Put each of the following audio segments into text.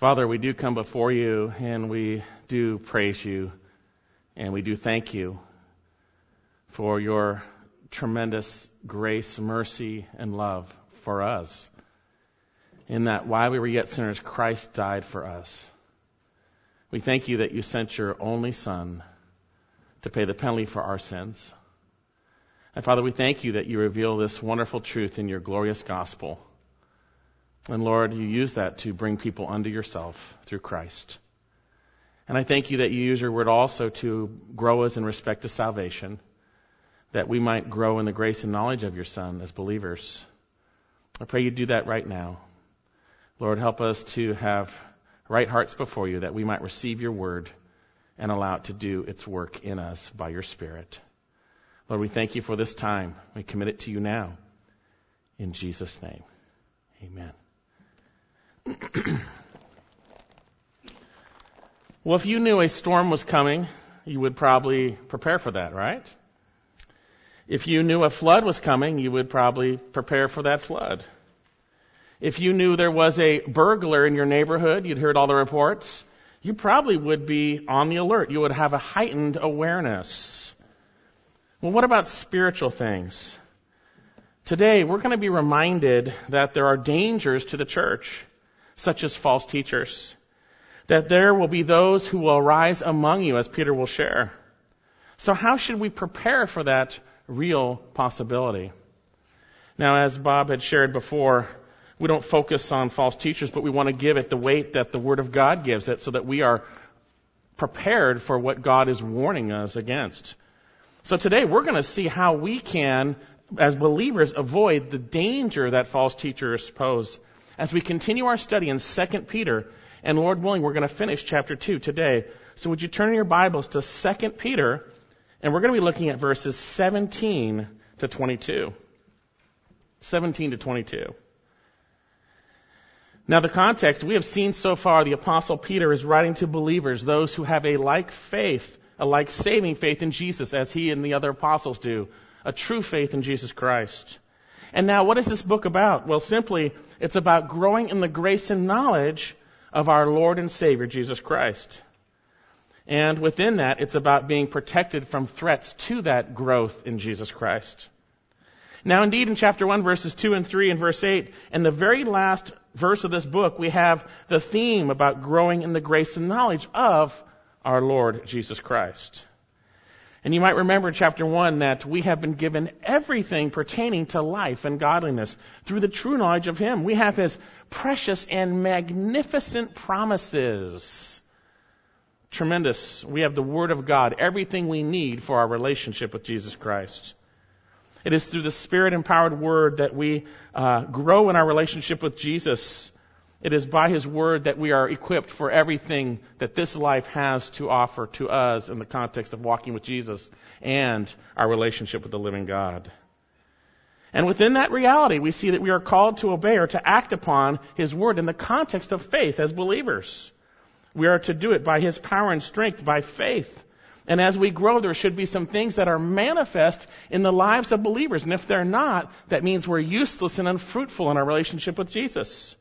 Father, we do come before you and we do praise you and we do thank you for your tremendous grace, mercy, and love for us. In that while we were yet sinners, Christ died for us. We thank you that you sent your only Son to pay the penalty for our sins. And Father, we thank you that you reveal this wonderful truth in your glorious gospel. And Lord, you use that to bring people unto yourself through Christ. And I thank you that you use your word also to grow us in respect to salvation, that we might grow in the grace and knowledge of your Son as believers. I pray you do that right now. Lord, help us to have right hearts before you that we might receive your word and allow it to do its work in us by your Spirit. Lord, we thank you for this time. We commit it to you now. In Jesus' name, amen. well, if you knew a storm was coming, you would probably prepare for that, right? If you knew a flood was coming, you would probably prepare for that flood. If you knew there was a burglar in your neighborhood, you'd heard all the reports, you probably would be on the alert. You would have a heightened awareness. Well, what about spiritual things? Today, we're going to be reminded that there are dangers to the church such as false teachers. That there will be those who will arise among you, as Peter will share. So how should we prepare for that real possibility? Now, as Bob had shared before, we don't focus on false teachers, but we want to give it the weight that the Word of God gives it so that we are prepared for what God is warning us against. So today we're going to see how we can, as believers, avoid the danger that false teachers pose as we continue our study in 2 Peter, and Lord willing, we're going to finish chapter 2 today. So would you turn your Bibles to 2 Peter, and we're going to be looking at verses 17 to 22. 17 to 22. Now, the context we have seen so far, the Apostle Peter is writing to believers, those who have a like faith, a like saving faith in Jesus, as he and the other apostles do, a true faith in Jesus Christ. And now, what is this book about? Well, simply, it's about growing in the grace and knowledge of our Lord and Savior, Jesus Christ. And within that, it's about being protected from threats to that growth in Jesus Christ. Now, indeed, in chapter 1, verses 2 and 3 and verse 8, and the very last verse of this book, we have the theme about growing in the grace and knowledge of our Lord Jesus Christ. And you might remember in chapter 1 that we have been given everything pertaining to life and godliness through the true knowledge of Him. We have His precious and magnificent promises. Tremendous. We have the Word of God, everything we need for our relationship with Jesus Christ. It is through the Spirit empowered Word that we uh, grow in our relationship with Jesus it is by His Word that we are equipped for everything that this life has to offer to us in the context of walking with Jesus and our relationship with the living God. And within that reality, we see that we are called to obey or to act upon His Word in the context of faith as believers. We are to do it by His power and strength, by faith. And as we grow, there should be some things that are manifest in the lives of believers. And if they're not, that means we're useless and unfruitful in our relationship with Jesus.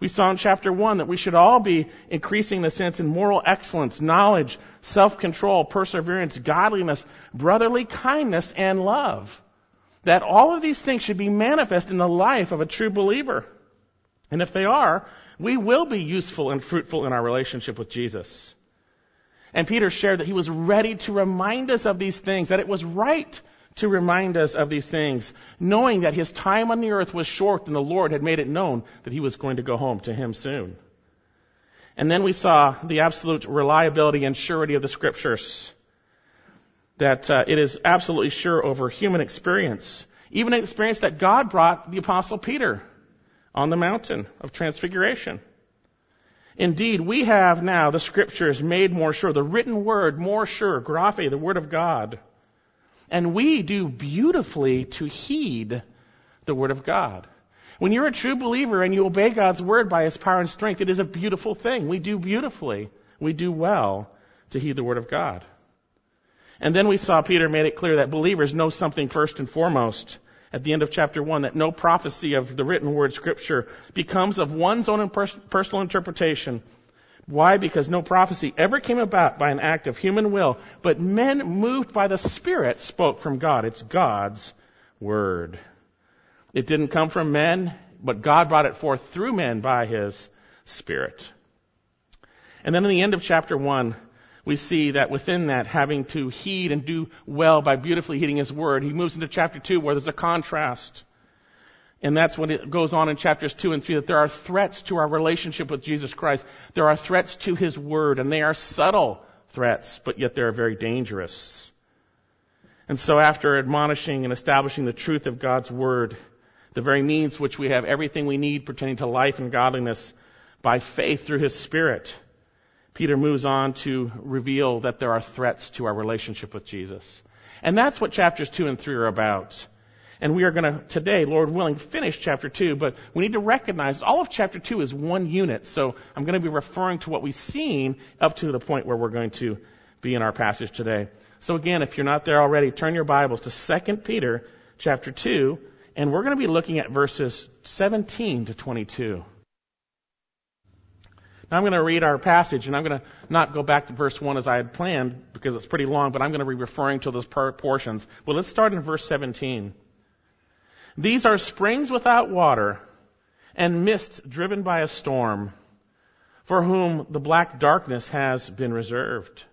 We saw in chapter 1 that we should all be increasing the sense in moral excellence, knowledge, self-control, perseverance, godliness, brotherly kindness, and love. That all of these things should be manifest in the life of a true believer. And if they are, we will be useful and fruitful in our relationship with Jesus. And Peter shared that he was ready to remind us of these things, that it was right to remind us of these things, knowing that his time on the earth was short and the Lord had made it known that he was going to go home to him soon. And then we saw the absolute reliability and surety of the scriptures. That uh, it is absolutely sure over human experience. Even an experience that God brought the apostle Peter on the mountain of transfiguration. Indeed, we have now the scriptures made more sure, the written word more sure, graphe, the word of God. And we do beautifully to heed the Word of God. When you're a true believer and you obey God's Word by His power and strength, it is a beautiful thing. We do beautifully. We do well to heed the Word of God. And then we saw Peter made it clear that believers know something first and foremost. at the end of chapter 1 that no prophecy of the written word scripture becomes of one's own personal interpretation. Why? Because no prophecy ever came about by an act of human will, but men moved by the Spirit spoke from God. It's God's word. It didn't come from men, but God brought it forth through men by His Spirit. And then in the end of chapter 1, we see that within that, having to heed and do well by beautifully heeding His Word, he moves into chapter 2 where there's a contrast. And that's when it goes on in chapters 2 and 3 that there are threats to our relationship with Jesus Christ. There are threats to His Word, and they are subtle threats, but yet they're very dangerous. And so after admonishing and establishing the truth of God's Word, the very means which we have everything we need pertaining to life and godliness by faith through His Spirit, Peter moves on to reveal that there are threats to our relationship with Jesus. And that's what chapters 2 and 3 are about. And we are going to, today, Lord willing, finish chapter 2, but we need to recognize all of chapter 2 is one unit. So I'm going to be referring to what we've seen up to the point where we're going to be in our passage today. So again, if you're not there already, turn your Bibles to 2 Peter chapter 2, and we're going to be looking at verses 17 to 22. Now I'm going to read our passage, and I'm going to not go back to verse 1 as I had planned because it's pretty long, but I'm going to be referring to those portions. Well, let's start in verse 17. These are springs without water and mists driven by a storm, for whom the black darkness has been reserved.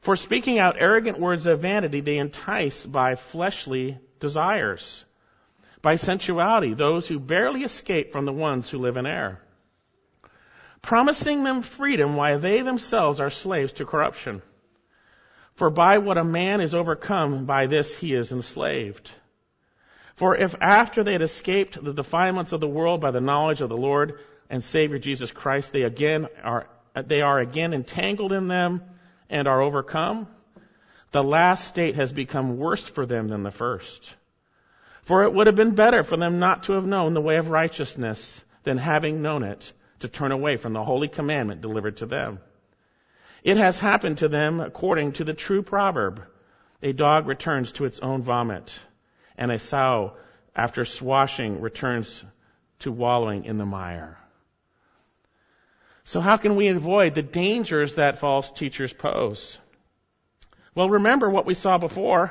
For speaking out arrogant words of vanity, they entice by fleshly desires, by sensuality, those who barely escape from the ones who live in error promising them freedom while they themselves are slaves to corruption. For by what a man is overcome, by this he is enslaved. For if after they had escaped the defilements of the world by the knowledge of the Lord and Savior Jesus Christ, they again are, they are again entangled in them and are overcome, the last state has become worse for them than the first. For it would have been better for them not to have known the way of righteousness than having known it to turn away from the holy commandment delivered to them. It has happened to them according to the true proverb. A dog returns to its own vomit, and a sow, after swashing, returns to wallowing in the mire. So how can we avoid the dangers that false teachers pose? Well, remember what we saw before,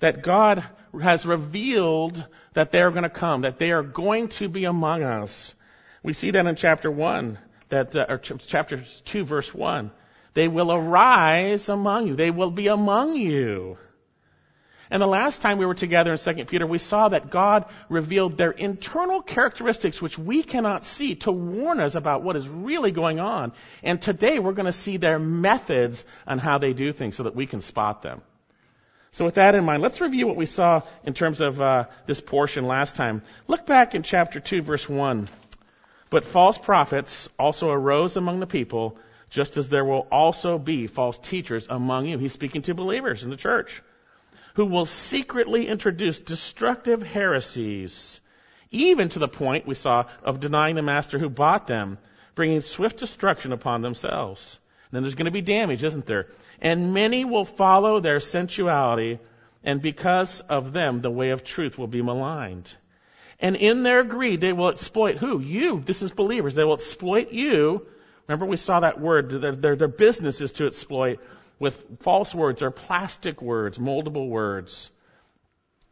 that God has revealed that they are going to come, that they are going to be among us. We see that in chapter 1, that, uh, or chapter 2, verse 1. They will arise among you. They will be among you. And the last time we were together in 2 Peter, we saw that God revealed their internal characteristics which we cannot see to warn us about what is really going on. And today we're going to see their methods on how they do things so that we can spot them. So with that in mind, let's review what we saw in terms of uh, this portion last time. Look back in chapter 2, verse 1. But false prophets also arose among the people, just as there will also be false teachers among you. He's speaking to believers in the church who will secretly introduce destructive heresies, even to the point we saw of denying the master who bought them, bringing swift destruction upon themselves. then there's going to be damage, isn't there? And many will follow their sensuality, and because of them, the way of truth will be maligned. And in their greed, they will exploit who? You. This is believers. They will exploit you. Remember we saw that word. Their, their, their business is to exploit with false words or plastic words, moldable words.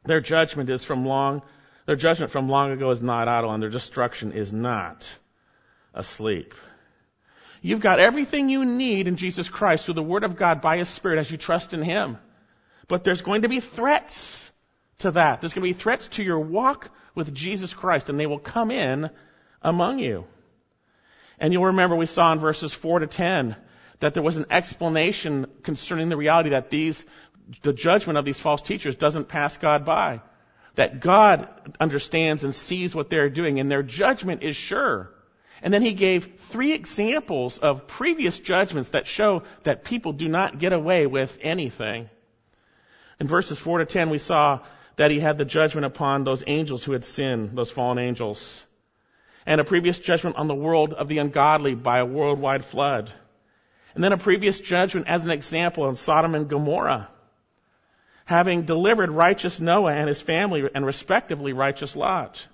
Their judgment is from long, their judgment from long ago is not idle and their destruction is not asleep. You've got everything you need in Jesus Christ through the Word of God by His Spirit as you trust in Him. But there's going to be threats to that. There's going to be threats to your walk with Jesus Christ, and they will come in among you. And you'll remember we saw in verses 4 to 10 that there was an explanation concerning the reality that these, the judgment of these false teachers doesn't pass God by. That God understands and sees what they're doing, and their judgment is sure. And then he gave three examples of previous judgments that show that people do not get away with anything. In verses 4 to 10, we saw that he had the judgment upon those angels who had sinned, those fallen angels, and a previous judgment on the world of the ungodly by a worldwide flood, and then a previous judgment as an example on Sodom and Gomorrah. having delivered righteous Noah and his family and respectively righteous Lot.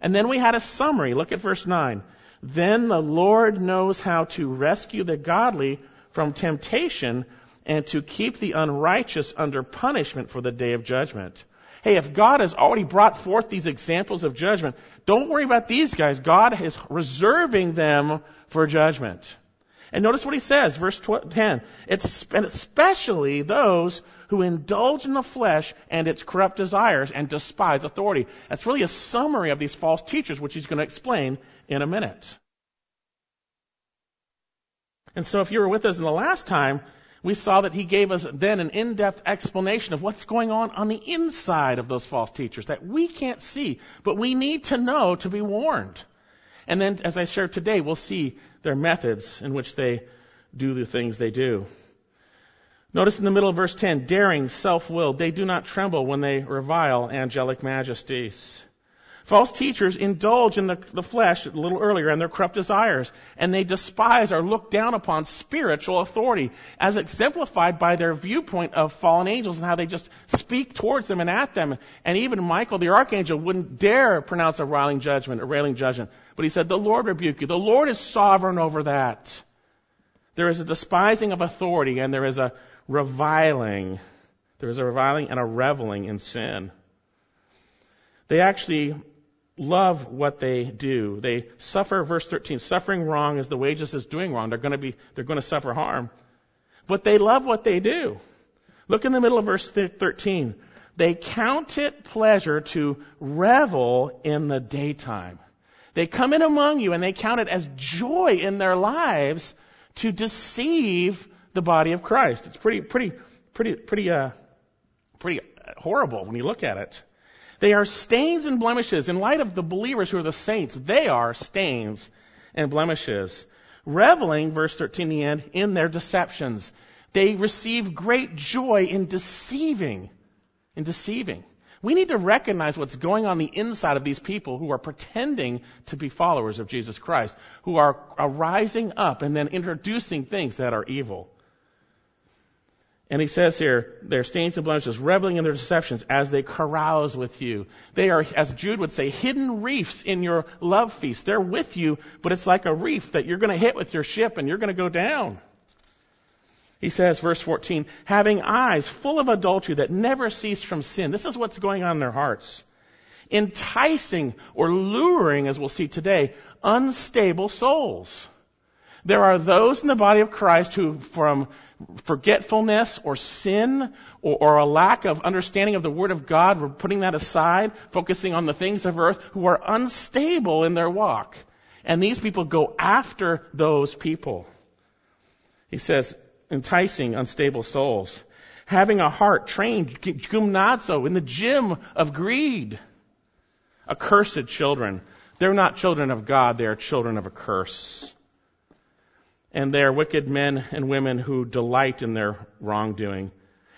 And then we had a summary. Look at verse 9. Then the Lord knows how to rescue the godly from temptation and to keep the unrighteous under punishment for the day of judgment. Hey, if God has already brought forth these examples of judgment, don't worry about these guys. God is reserving them for judgment. And notice what he says, verse 10. It's especially those who indulge in the flesh and its corrupt desires and despise authority. That's really a summary of these false teachers, which he's going to explain in a minute. And so if you were with us in the last time, we saw that he gave us then an in-depth explanation of what's going on on the inside of those false teachers that we can't see, but we need to know to be warned. And then, as I shared today, we'll see their methods in which they do the things they do. Notice in the middle of verse 10, daring, self-willed, they do not tremble when they revile angelic majesties. False teachers indulge in the, the, flesh a little earlier and their corrupt desires, and they despise or look down upon spiritual authority, as exemplified by their viewpoint of fallen angels and how they just speak towards them and at them. And even Michael the archangel wouldn't dare pronounce a railing judgment, a railing judgment. But he said, the Lord rebuke you. The Lord is sovereign over that. There is a despising of authority and there is a reviling. There is a reviling and a reveling in sin. They actually love what they do. They suffer, verse 13, suffering wrong is the wages is doing wrong. They're going to be, they're going to suffer harm. But they love what they do. Look in the middle of verse 13. They count it pleasure to revel in the daytime. They come in among you and they count it as joy in their lives to deceive the body of Christ. It's pretty, pretty, pretty, pretty, uh, pretty horrible when you look at it. They are stains and blemishes. In light of the believers who are the saints, they are stains and blemishes. Reveling, verse 13, the end, in their deceptions. They receive great joy in deceiving. In deceiving. We need to recognize what's going on the inside of these people who are pretending to be followers of Jesus Christ, who are, are rising up and then introducing things that are evil. And he says here, their stains and blemishes, reveling in their deceptions as they carouse with you. They are, as Jude would say, hidden reefs in your love feast. They're with you, but it's like a reef that you're going to hit with your ship and you're going to go down. He says, verse 14, having eyes full of adultery that never cease from sin. This is what's going on in their hearts. Enticing or luring, as we'll see today, unstable souls. There are those in the body of Christ who, from forgetfulness or sin or, or, a lack of understanding of the Word of God, we're putting that aside, focusing on the things of earth, who are unstable in their walk. And these people go after those people. He says, enticing unstable souls. Having a heart trained, gymnazo, in the gym of greed. Accursed children. They're not children of God, they are children of a curse and they are wicked men and women who delight in their wrongdoing.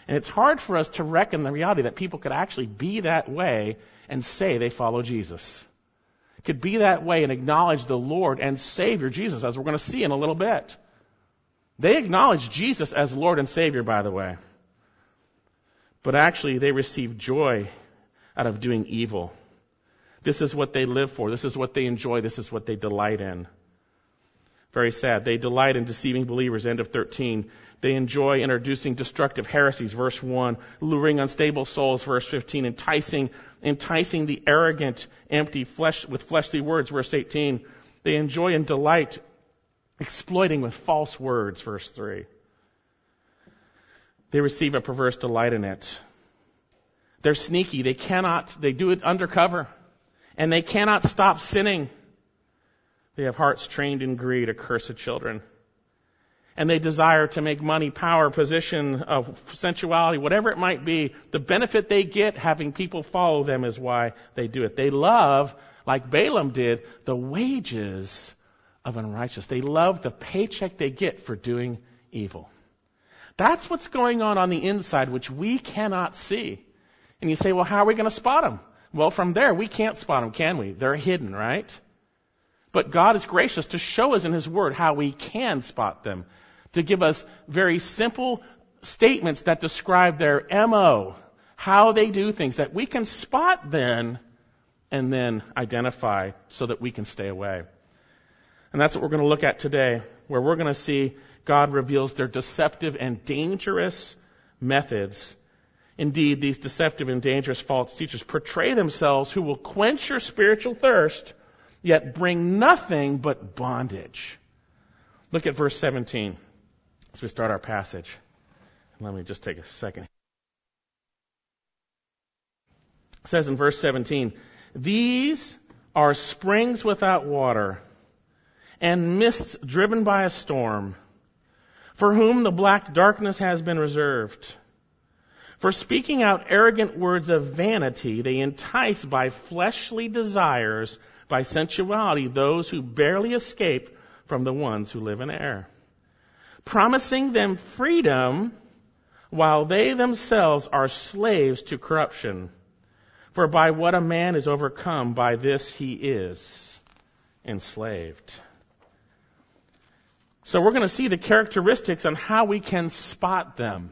And it's hard for us to reckon the reality that people could actually be that way and say they follow Jesus. Could be that way and acknowledge the Lord and Savior Jesus, as we're going to see in a little bit. They acknowledge Jesus as Lord and Savior, by the way. But actually, they receive joy out of doing evil. This is what they live for. This is what they enjoy. This is what they delight in. Very sad. They delight in deceiving believers. End of 13. They enjoy introducing destructive heresies. Verse 1. Luring unstable souls. Verse 15. Enticing, enticing the arrogant, empty flesh with fleshly words. Verse 18. They enjoy and delight exploiting with false words. Verse 3. They receive a perverse delight in it. They're sneaky. They cannot, they do it undercover. And they cannot stop sinning. They have hearts trained in greed, accursed children. And they desire to make money, power, position, of sensuality, whatever it might be. The benefit they get having people follow them is why they do it. They love, like Balaam did, the wages of unrighteousness. They love the paycheck they get for doing evil. That's what's going on on the inside, which we cannot see. And you say, well, how are we going to spot them? Well, from there, we can't spot them, can we? They're hidden, right? But God is gracious to show us in His Word how we can spot them, to give us very simple statements that describe their MO, how they do things that we can spot then and then identify so that we can stay away. And that's what we're going to look at today, where we're going to see God reveals their deceptive and dangerous methods. Indeed, these deceptive and dangerous false teachers portray themselves who will quench your spiritual thirst, yet bring nothing but bondage. Look at verse 17 as we start our passage. Let me just take a second. It says in verse 17, These are springs without water and mists driven by a storm, for whom the black darkness has been reserved. For speaking out arrogant words of vanity, they entice by fleshly desires, by sensuality, those who barely escape from the ones who live in error. Promising them freedom while they themselves are slaves to corruption. For by what a man is overcome, by this he is enslaved. So we're going to see the characteristics on how we can spot them.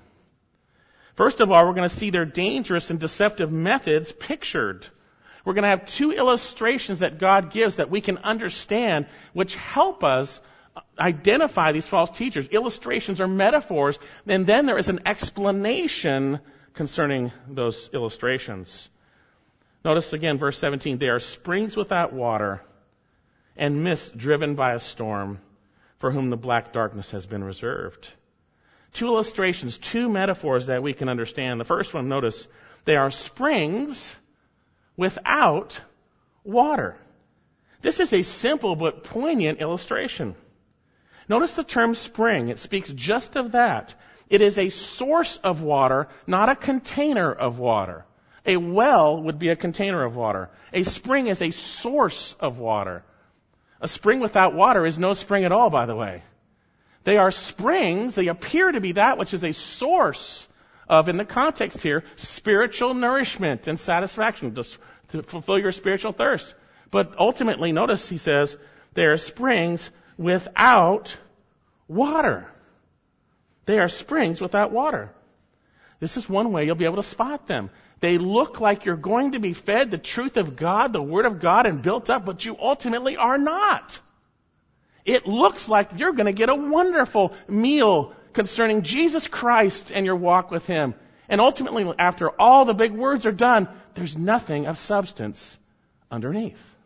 First of all, we're going to see their dangerous and deceptive methods pictured. We're going to have two illustrations that God gives that we can understand, which help us identify these false teachers. Illustrations or metaphors, and then there is an explanation concerning those illustrations. Notice again, verse 17, they are springs without water and mist driven by a storm for whom the black darkness has been reserved. Two illustrations, two metaphors that we can understand. The first one, notice, they are springs without water. This is a simple but poignant illustration. Notice the term spring. It speaks just of that. It is a source of water, not a container of water. A well would be a container of water. A spring is a source of water. A spring without water is no spring at all, by the way. They are springs. They appear to be that which is a source of, in the context here, spiritual nourishment and satisfaction to fulfill your spiritual thirst. But ultimately, notice he says, they are springs without water. They are springs without water. This is one way you'll be able to spot them. They look like you're going to be fed the truth of God, the Word of God, and built up, but you ultimately are not. It looks like you're going to get a wonderful meal concerning Jesus Christ and your walk with Him. And ultimately, after all the big words are done, there's nothing of substance underneath.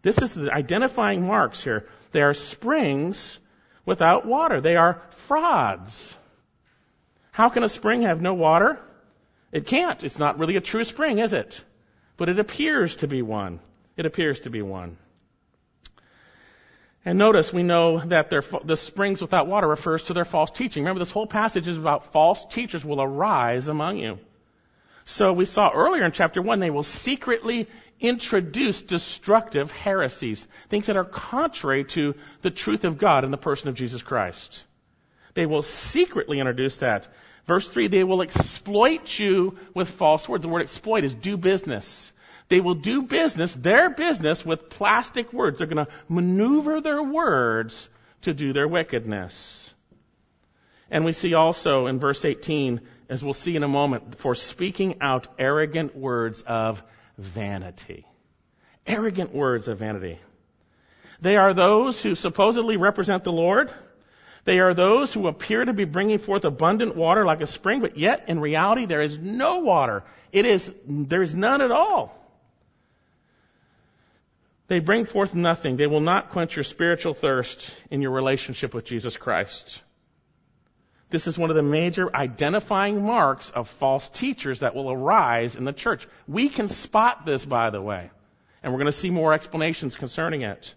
This is the identifying marks here. They are springs without water. They are frauds. How can a spring have no water? It can't. It's not really a true spring, is it? But it appears to be one. It appears to be one. And notice we know that the springs without water refers to their false teaching. Remember, this whole passage is about false teachers will arise among you. So we saw earlier in chapter 1, they will secretly introduce destructive heresies, things that are contrary to the truth of God in the person of Jesus Christ. They will secretly introduce that. Verse 3, they will exploit you with false words. The word exploit is do business. They will do business, their business, with plastic words. They're going to maneuver their words to do their wickedness. And we see also in verse 18, as we'll see in a moment, for speaking out arrogant words of vanity. Arrogant words of vanity. They are those who supposedly represent the Lord, they are those who appear to be bringing forth abundant water like a spring, but yet in reality there is no water. It is, there is none at all. They bring forth nothing. They will not quench your spiritual thirst in your relationship with Jesus Christ. This is one of the major identifying marks of false teachers that will arise in the church. We can spot this, by the way, and we're going to see more explanations concerning it.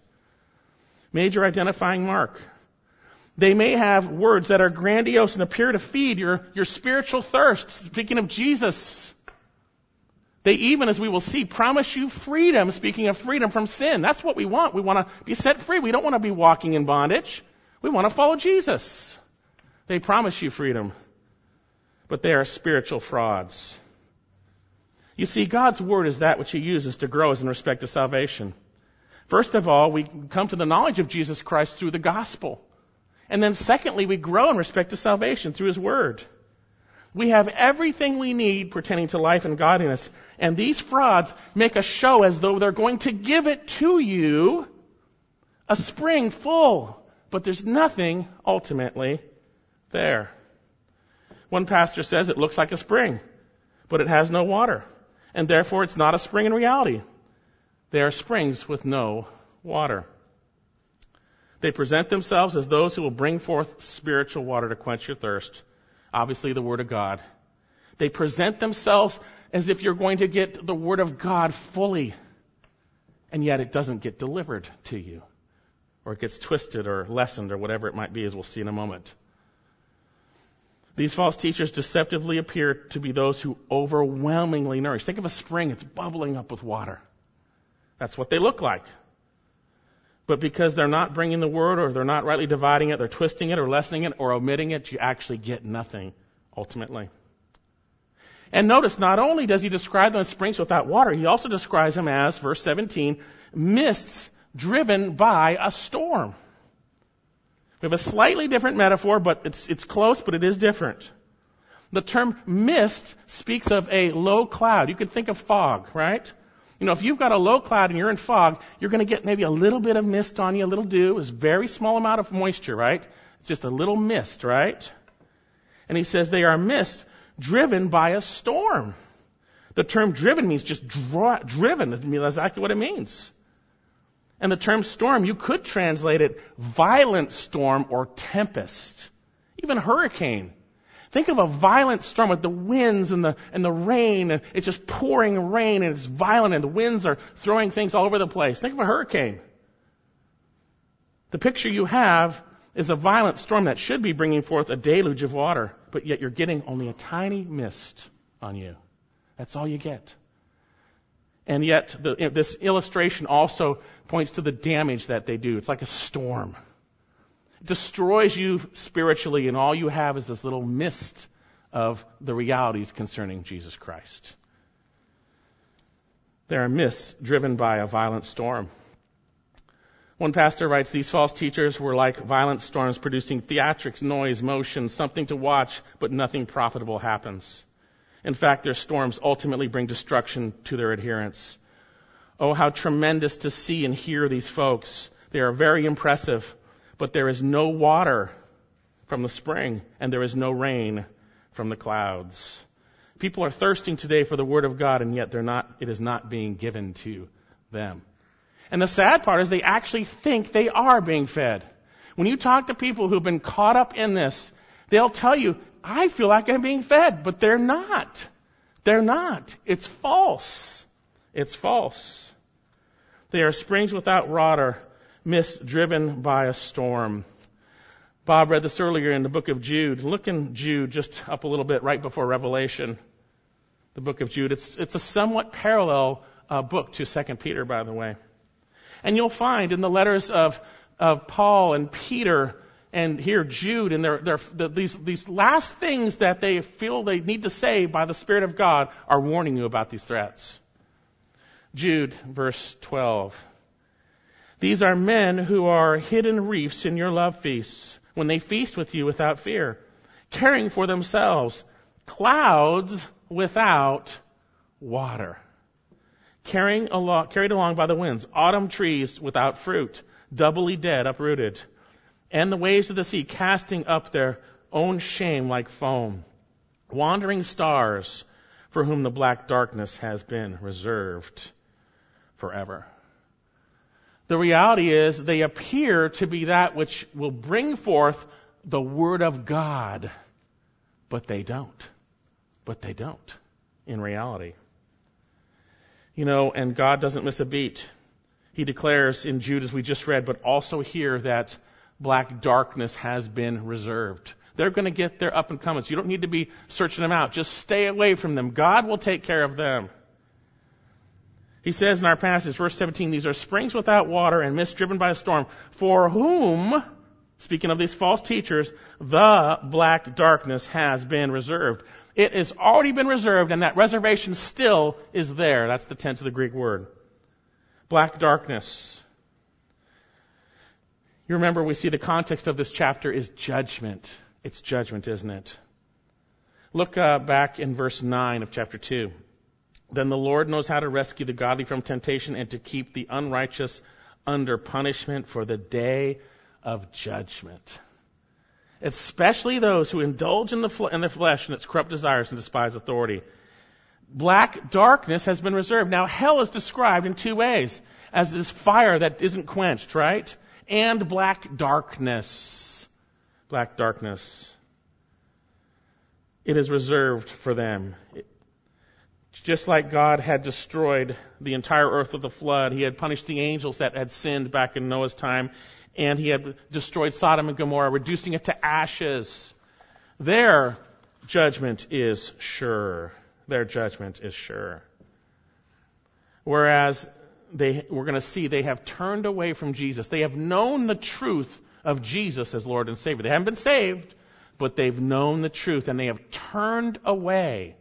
Major identifying mark. They may have words that are grandiose and appear to feed your, your spiritual thirst. Speaking of Jesus. They even, as we will see, promise you freedom, speaking of freedom from sin. That's what we want. We want to be set free. We don't want to be walking in bondage. We want to follow Jesus. They promise you freedom. But they are spiritual frauds. You see, God's Word is that which He uses to grow us in respect to salvation. First of all, we come to the knowledge of Jesus Christ through the gospel. And then secondly, we grow in respect to salvation through His Word. We have everything we need pertaining to life and godliness. And these frauds make a show as though they're going to give it to you, a spring full. But there's nothing ultimately there. One pastor says it looks like a spring, but it has no water. And therefore it's not a spring in reality. They are springs with no water. They present themselves as those who will bring forth spiritual water to quench your thirst obviously the Word of God. They present themselves as if you're going to get the Word of God fully, and yet it doesn't get delivered to you. Or it gets twisted or lessened or whatever it might be, as we'll see in a moment. These false teachers deceptively appear to be those who overwhelmingly nourish. Think of a spring, it's bubbling up with water. That's what they look like. But because they're not bringing the word or they're not rightly dividing it, they're twisting it or lessening it or omitting it, you actually get nothing ultimately. And notice, not only does he describe them as springs without water, he also describes them as, verse 17, mists driven by a storm. We have a slightly different metaphor, but it's, it's close, but it is different. The term mist speaks of a low cloud. You could think of fog, right? You know, if you've got a low cloud and you're in fog, you're going to get maybe a little bit of mist on you, a little dew. A very small amount of moisture, right? It's just a little mist, right? And he says they are mist driven by a storm. The term driven means just driven. That's exactly what it means. And the term storm, you could translate it violent storm or tempest, even hurricane. Think of a violent storm with the winds and the, and the rain, and it's just pouring rain, and it's violent, and the winds are throwing things all over the place. Think of a hurricane. The picture you have is a violent storm that should be bringing forth a deluge of water, but yet you're getting only a tiny mist on you. That's all you get. And yet, the, this illustration also points to the damage that they do. It's like a storm destroys you spiritually, and all you have is this little mist of the realities concerning Jesus Christ. There are mists driven by a violent storm. One pastor writes, These false teachers were like violent storms producing theatrics, noise, motion, something to watch, but nothing profitable happens. In fact, their storms ultimately bring destruction to their adherents. Oh, how tremendous to see and hear these folks. They are very impressive but there is no water from the spring, and there is no rain from the clouds. People are thirsting today for the Word of God, and yet they're not, it is not being given to them. And the sad part is they actually think they are being fed. When you talk to people who've been caught up in this, they'll tell you, I feel like I'm being fed, but they're not. They're not. It's false. It's false. They are springs without water mist driven by a storm. Bob read this earlier in the book of Jude. Look in Jude just up a little bit right before Revelation. The book of Jude. It's, it's a somewhat parallel uh, book to 2 Peter, by the way. And you'll find in the letters of, of Paul and Peter and here Jude and their, their, the, these, these last things that they feel they need to say by the Spirit of God are warning you about these threats. Jude, verse 12. These are men who are hidden reefs in your love feasts when they feast with you without fear, caring for themselves clouds without water, carrying along, carried along by the winds, autumn trees without fruit, doubly dead, uprooted, and the waves of the sea casting up their own shame like foam, wandering stars for whom the black darkness has been reserved forever. The reality is they appear to be that which will bring forth the Word of God, but they don't. But they don't in reality. You know, and God doesn't miss a beat. He declares in Jude, as we just read, but also here that black darkness has been reserved. They're going to get their up and comings. You don't need to be searching them out. Just stay away from them. God will take care of them. He says in our passage, verse 17, these are springs without water and mist driven by a storm, for whom, speaking of these false teachers, the black darkness has been reserved. It has already been reserved, and that reservation still is there. That's the tense of the Greek word. Black darkness. You remember, we see the context of this chapter is judgment. It's judgment, isn't it? Look uh, back in verse 9 of chapter 2. Then the Lord knows how to rescue the godly from temptation and to keep the unrighteous under punishment for the day of judgment. Especially those who indulge in the, fl- in the flesh and its corrupt desires and despise authority. Black darkness has been reserved. Now hell is described in two ways. As this fire that isn't quenched, right? And black darkness. Black darkness. It is reserved for them. Just like God had destroyed the entire earth with the flood, He had punished the angels that had sinned back in Noah's time, and He had destroyed Sodom and Gomorrah, reducing it to ashes. Their judgment is sure. Their judgment is sure. Whereas they, we're going to see they have turned away from Jesus. They have known the truth of Jesus as Lord and Savior. They haven't been saved, but they've known the truth and they have turned away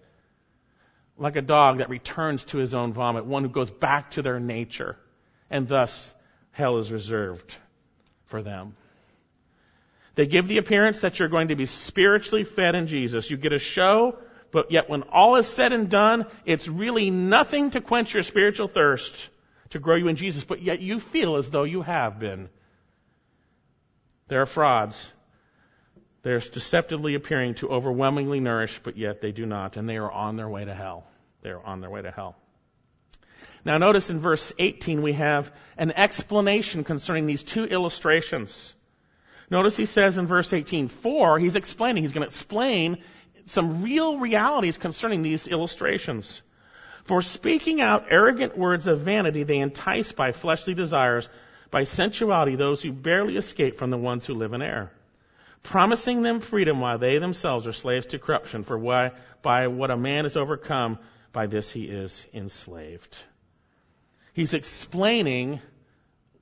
like a dog that returns to his own vomit, one who goes back to their nature, and thus hell is reserved for them. They give the appearance that you're going to be spiritually fed in Jesus. You get a show, but yet when all is said and done, it's really nothing to quench your spiritual thirst, to grow you in Jesus, but yet you feel as though you have been. There are frauds. They're deceptively appearing to overwhelmingly nourish, but yet they do not, and they are on their way to hell. They're on their way to hell. Now notice in verse 18 we have an explanation concerning these two illustrations. Notice he says in verse 18, for, he's explaining, he's going to explain some real realities concerning these illustrations. For speaking out arrogant words of vanity, they entice by fleshly desires, by sensuality, those who barely escape from the ones who live in error promising them freedom while they themselves are slaves to corruption, for why, by what a man is overcome, by this he is enslaved. He's explaining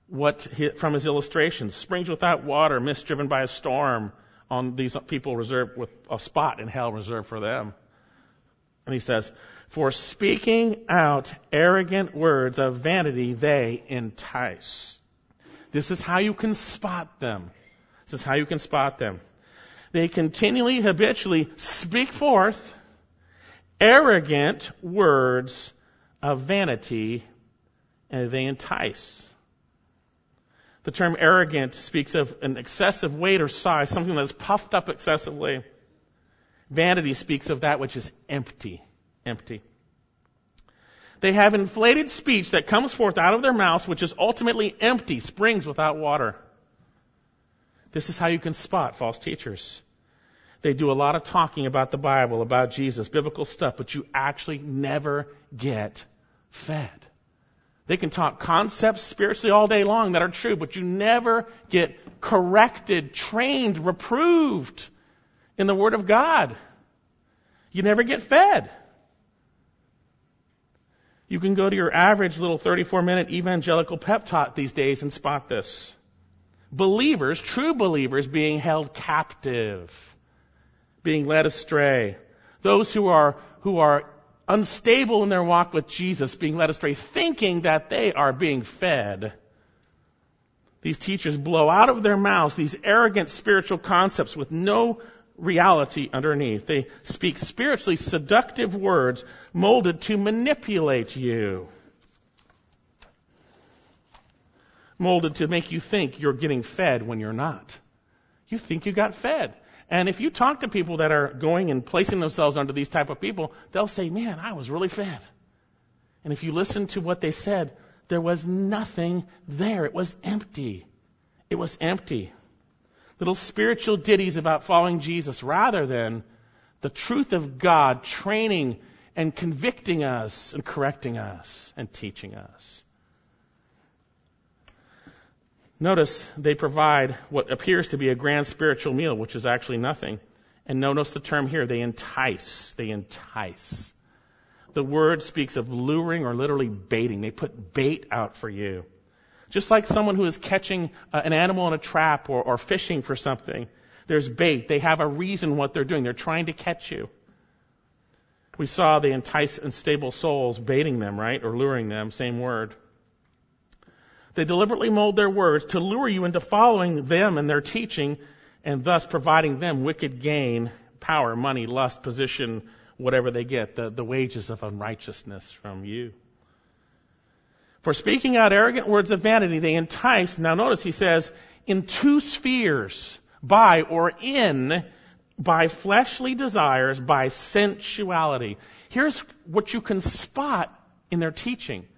what he, from his illustrations springs without water, mist driven by a storm, on these people reserved with a spot in hell reserved for them. And he says, For speaking out arrogant words of vanity, they entice. This is how you can spot them. This is how you can spot them. They continually, habitually speak forth arrogant words of vanity and they entice. The term arrogant speaks of an excessive weight or size, something that is puffed up excessively. Vanity speaks of that which is empty, empty. They have inflated speech that comes forth out of their mouths, which is ultimately empty, springs without water. This is how you can spot false teachers. They do a lot of talking about the Bible, about Jesus, biblical stuff, but you actually never get fed. They can talk concepts spiritually all day long that are true, but you never get corrected, trained, reproved in the Word of God. You never get fed. You can go to your average little 34 minute evangelical pep talk these days and spot this believers, true believers, being held captive, being led astray. Those who are, who are unstable in their walk with Jesus, being led astray, thinking that they are being fed. These teachers blow out of their mouths these arrogant spiritual concepts with no reality underneath. They speak spiritually seductive words molded to manipulate you. Molded to make you think you're getting fed when you're not. You think you got fed. And if you talk to people that are going and placing themselves under these type of people, they'll say, man, I was really fed. And if you listen to what they said, there was nothing there. It was empty. It was empty. Little spiritual ditties about following Jesus rather than the truth of God training and convicting us and correcting us and teaching us. Notice they provide what appears to be a grand spiritual meal, which is actually nothing. And notice the term here, they entice. They entice. The word speaks of luring or literally baiting. They put bait out for you. Just like someone who is catching uh, an animal in a trap or, or fishing for something. There's bait. They have a reason what they're doing. They're trying to catch you. We saw they entice unstable souls, baiting them, right? Or luring them, same word. They deliberately mold their words to lure you into following them and their teaching and thus providing them wicked gain, power, money, lust, position, whatever they get, the, the wages of unrighteousness from you. For speaking out arrogant words of vanity, they entice, now notice he says, in two spheres, by or in, by fleshly desires, by sensuality. Here's what you can spot in their teaching.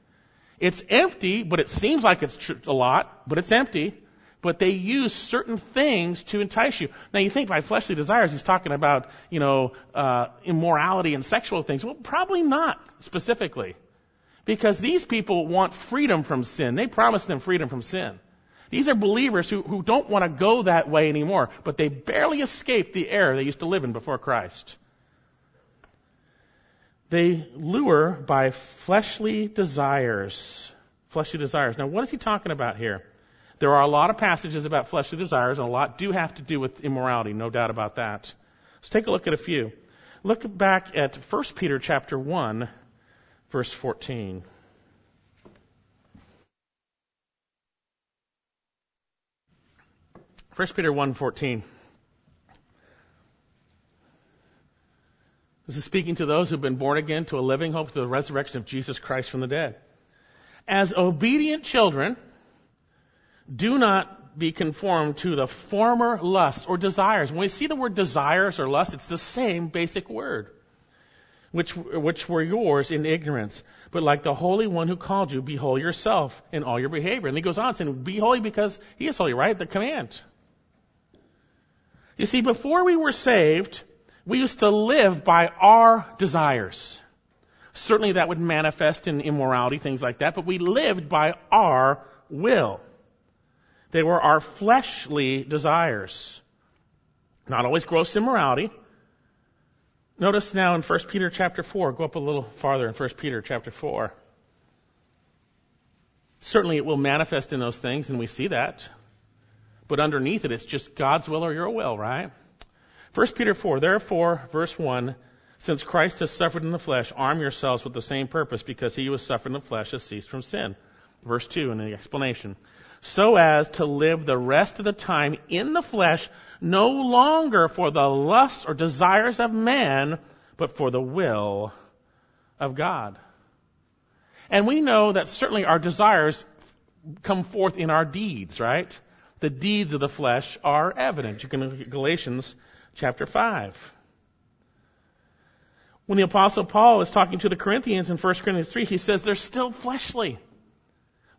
It's empty, but it seems like it's a lot, but it's empty. But they use certain things to entice you. Now you think by fleshly desires, he's talking about, you know, uh, immorality and sexual things. Well, probably not specifically. Because these people want freedom from sin. They promise them freedom from sin. These are believers who, who don't want to go that way anymore, but they barely escaped the error they used to live in before Christ. They lure by fleshly desires. Fleshly desires. Now, what is he talking about here? There are a lot of passages about fleshly desires, and a lot do have to do with immorality, no doubt about that. Let's take a look at a few. Look back at 1 Peter chapter 1, verse 14. 1 Peter 1:14. This is speaking to those who've been born again to a living hope to the resurrection of Jesus Christ from the dead. As obedient children, do not be conformed to the former lusts or desires. When we see the word desires or lust, it's the same basic word, which, which were yours in ignorance. But like the Holy One who called you, be holy yourself in all your behavior. And he goes on saying, be holy because he is holy, right? The command. You see, before we were saved, we used to live by our desires. Certainly that would manifest in immorality, things like that, but we lived by our will. They were our fleshly desires. Not always gross immorality. Notice now in 1 Peter chapter 4, go up a little farther in 1 Peter chapter 4. Certainly it will manifest in those things, and we see that. But underneath it, it's just God's will or your will, right? 1 Peter 4, therefore, verse 1, since Christ has suffered in the flesh, arm yourselves with the same purpose, because he who has suffered in the flesh has ceased from sin. Verse 2 in the explanation. So as to live the rest of the time in the flesh, no longer for the lusts or desires of man, but for the will of God. And we know that certainly our desires come forth in our deeds, right? the deeds of the flesh are evident. You can look at Galatians chapter 5. When the apostle Paul is talking to the Corinthians in 1 Corinthians 3, he says they're still fleshly.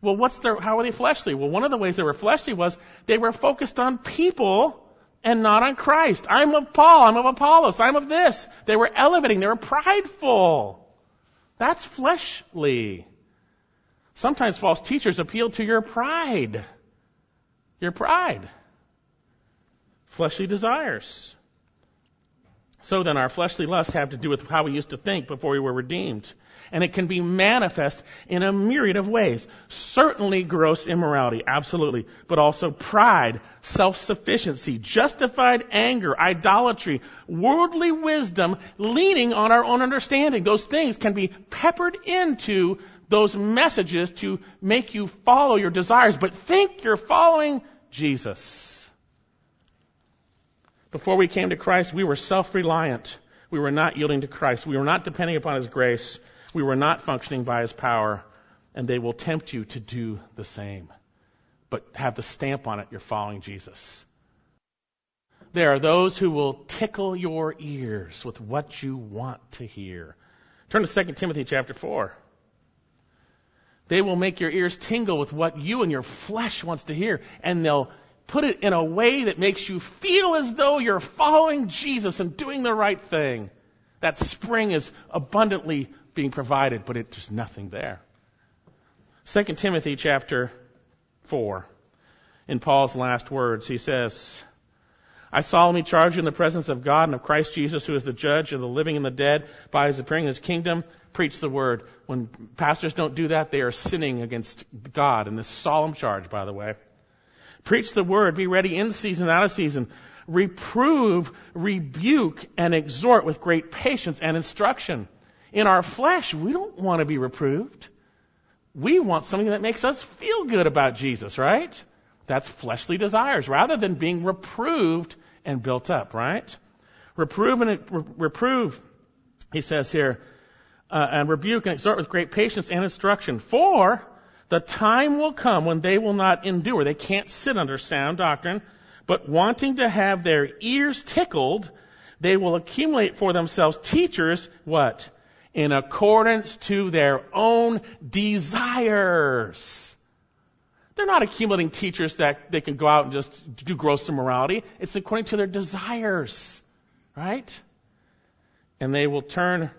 Well, what's their, how are they fleshly? Well, one of the ways they were fleshly was they were focused on people and not on Christ. I'm of Paul, I'm of Apollos, I'm of this. They were elevating, they were prideful. That's fleshly. Sometimes false teachers appeal to your pride. Your pride. Fleshly desires. So then our fleshly lusts have to do with how we used to think before we were redeemed. And it can be manifest in a myriad of ways. Certainly gross immorality, absolutely. But also pride, self-sufficiency, justified anger, idolatry, worldly wisdom, leaning on our own understanding. Those things can be peppered into those messages to make you follow your desires, but think you're following Jesus. Before we came to Christ, we were self-reliant. We were not yielding to Christ. We were not depending upon His grace. We were not functioning by His power. And they will tempt you to do the same. But have the stamp on it, you're following Jesus. There are those who will tickle your ears with what you want to hear. Turn to 2 Timothy chapter 4. They will make your ears tingle with what you and your flesh wants to hear, and they'll put it in a way that makes you feel as though you're following Jesus and doing the right thing. That spring is abundantly being provided, but it, there's nothing there. 2 Timothy chapter 4. In Paul's last words, he says, I solemnly charge you in the presence of God and of Christ Jesus, who is the judge of the living and the dead, by his appearing in his kingdom, preach the word. When pastors don't do that, they are sinning against God in this solemn charge, by the way. Preach the word, be ready in season, and out of season. Reprove, rebuke, and exhort with great patience and instruction. In our flesh, we don't want to be reproved. We want something that makes us feel good about Jesus, right? That's fleshly desires rather than being reproved and built up, right? Reprove and reprove, he says here, uh, and rebuke and exhort with great patience and instruction. For the time will come when they will not endure. They can't sit under sound doctrine, but wanting to have their ears tickled, they will accumulate for themselves teachers, what? In accordance to their own desires. They're not accumulating teachers that they can go out and just do gross immorality. It's according to their desires. Right? And they will turn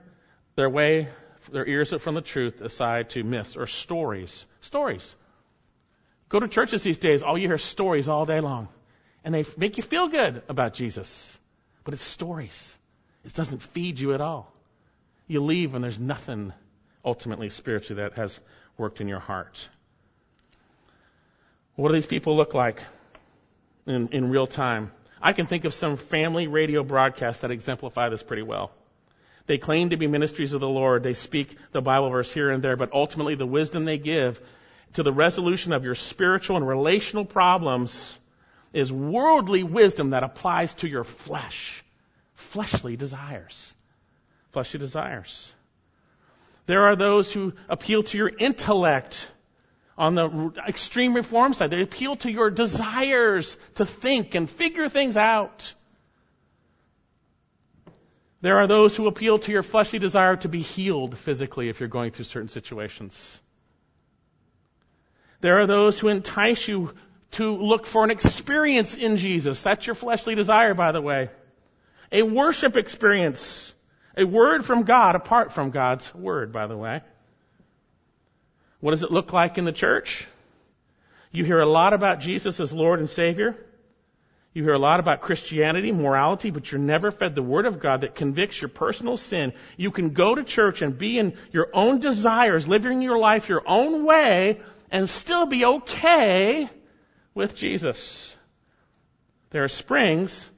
their way, their ears are from the truth aside to myths or stories. Stories. Go to churches these days, all you hear stories all day long. And they make you feel good about Jesus. But it's stories. It doesn't feed you at all. You leave and there's nothing ultimately spiritually that has worked in your heart. What do these people look like in, in real time? I can think of some family radio broadcasts that exemplify this pretty well. They claim to be ministries of the Lord. They speak the Bible verse here and there, but ultimately the wisdom they give to the resolution of your spiritual and relational problems is worldly wisdom that applies to your flesh. Fleshly desires. Fleshly desires. There are those who appeal to your intellect on the extreme reform side. They appeal to your desires to think and figure things out. There are those who appeal to your fleshly desire to be healed physically if you're going through certain situations. There are those who entice you to look for an experience in Jesus. That's your fleshly desire, by the way. A worship experience. A word from God apart from God's word, by the way. What does it look like in the church? You hear a lot about Jesus as Lord and Savior. You hear a lot about Christianity, morality, but you're never fed the Word of God that convicts your personal sin. You can go to church and be in your own desires, living your life your own way, and still be okay with Jesus. There are springs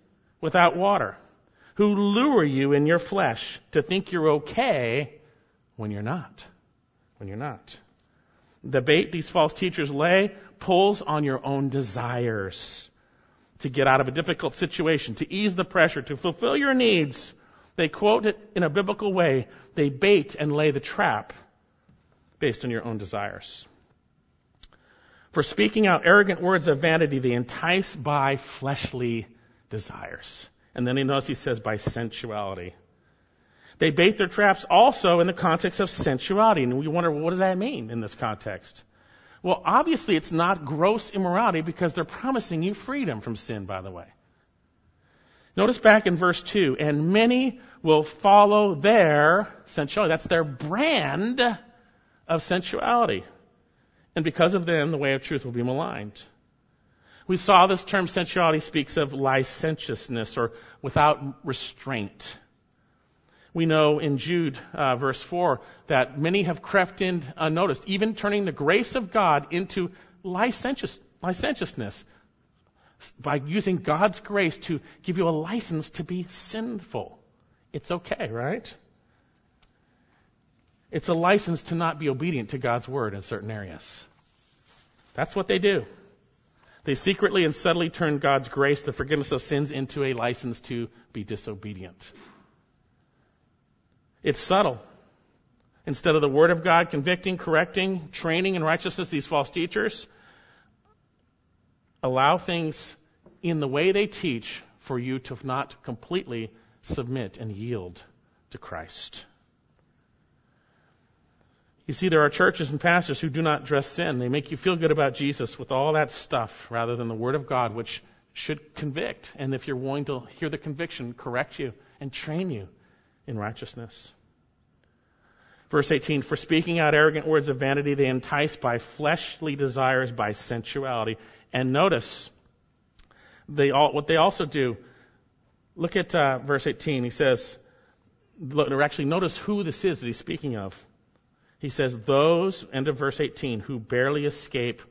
without water who lure you in your flesh to think you're okay when you're not. When you're not. The bait these false teachers lay pulls on your own desires to get out of a difficult situation, to ease the pressure, to fulfill your needs. They quote it in a biblical way. They bait and lay the trap based on your own desires. For speaking out arrogant words of vanity, they entice by fleshly desires. And then he knows he says by sensuality. They bait their traps also in the context of sensuality. And we wonder, well, what does that mean in this context? Well, obviously it's not gross immorality because they're promising you freedom from sin, by the way. Notice back in verse 2, and many will follow their sensuality. That's their brand of sensuality. And because of them, the way of truth will be maligned. We saw this term sensuality speaks of licentiousness or without restraint. We know in Jude, uh, verse 4, that many have crept in unnoticed, even turning the grace of God into licentious, licentiousness by using God's grace to give you a license to be sinful. It's okay, right? It's a license to not be obedient to God's word in certain areas. That's what they do. They secretly and subtly turn God's grace, the forgiveness of sins, into a license to be disobedient. It's subtle. Instead of the Word of God convicting, correcting, training in righteousness these false teachers, allow things in the way they teach for you to not completely submit and yield to Christ. You see, there are churches and pastors who do not dress sin. They make you feel good about Jesus with all that stuff rather than the Word of God, which should convict. And if you're willing to hear the conviction, correct you and train you in righteousness. Verse 18, for speaking out arrogant words of vanity, they entice by fleshly desires, by sensuality. And notice, they all, what they also do, look at uh, verse 18. He says, look, or actually notice who this is that he's speaking of. He says, those, end of verse 18, who barely escape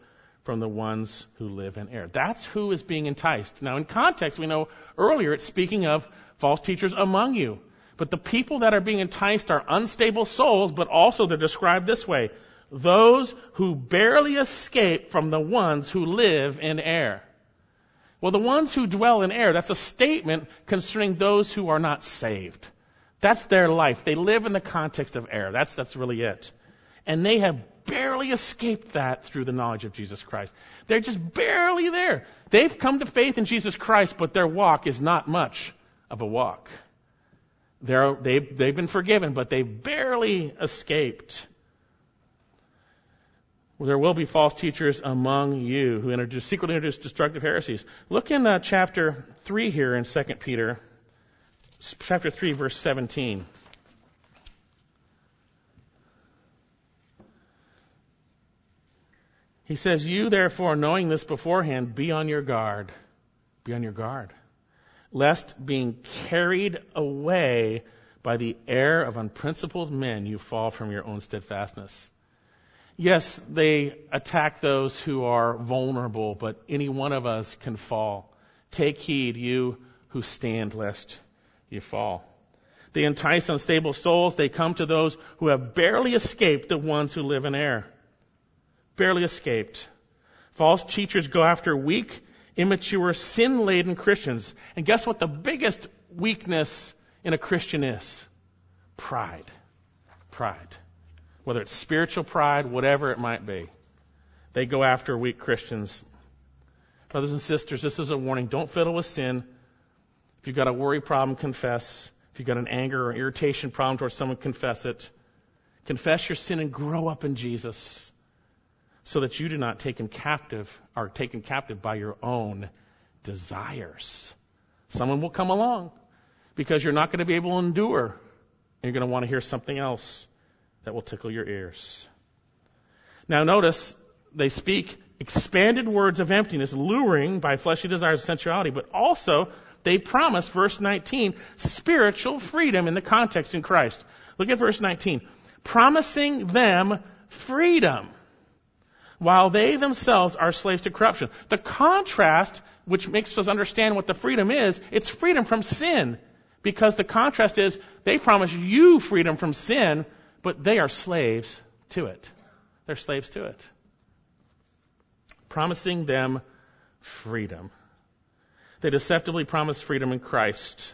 from the ones who live in error. That's who is being enticed. Now, in context, we know earlier it's speaking of false teachers among you. But the people that are being enticed are unstable souls, but also they're described this way those who barely escape from the ones who live in error. Well, the ones who dwell in error, that's a statement concerning those who are not saved. That's their life. They live in the context of error. That's, that's really it. And they have barely escaped that through the knowledge of Jesus Christ. They're just barely there. They've come to faith in Jesus Christ, but their walk is not much of a walk. They're, they've, been forgiven, but they've barely escaped. There will be false teachers among you who introduce, secretly introduce destructive heresies. Look in uh, chapter 3 here in 2 Peter, chapter 3, verse 17. He says, You therefore, knowing this beforehand, be on your guard. Be on your guard. Lest being carried away by the air of unprincipled men, you fall from your own steadfastness. Yes, they attack those who are vulnerable, but any one of us can fall. Take heed, you who stand, lest you fall. They entice unstable souls. They come to those who have barely escaped the ones who live in error barely escaped. False teachers go after weak, immature, sin laden Christians. And guess what the biggest weakness in a Christian is? Pride. Pride. Whether it's spiritual pride, whatever it might be. They go after weak Christians. Brothers and sisters, this is a warning. Don't fiddle with sin. If you've got a worry problem, confess. If you've got an anger or irritation problem towards someone, confess it. Confess your sin and grow up in Jesus so that you do not take him captive, are taken captive by your own desires. Someone will come along because you're not going to be able to endure. You're going to want to hear something else that will tickle your ears. Now notice they speak expanded words of emptiness, luring by fleshly desires of sensuality, but also they promise, verse 19, spiritual freedom in the context in Christ. Look at verse 19. Promising them freedom while they themselves are slaves to corruption. The contrast, which makes us understand what the freedom is, it's freedom from sin. Because the contrast is, they promise you freedom from sin, but they are slaves to it. They're slaves to it. Promising them freedom. They deceptively promise freedom in Christ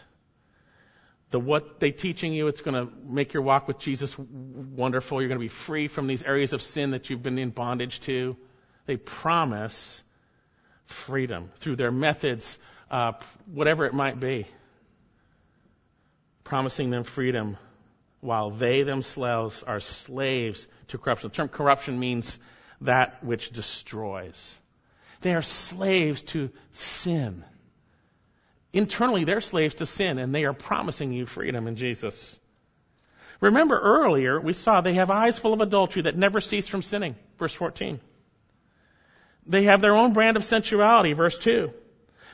the what they teaching you, it's going to make your walk with Jesus wonderful. You're going to be free from these areas of sin that you've been in bondage to. They promise freedom through their methods, uh, whatever it might be. Promising them freedom while they themselves are slaves to corruption. The term corruption means that which destroys. They are slaves to sin. Internally, they're slaves to sin, and they are promising you freedom in Jesus. Remember earlier, we saw they have eyes full of adultery that never cease from sinning. Verse 14. They have their own brand of sensuality. Verse 2.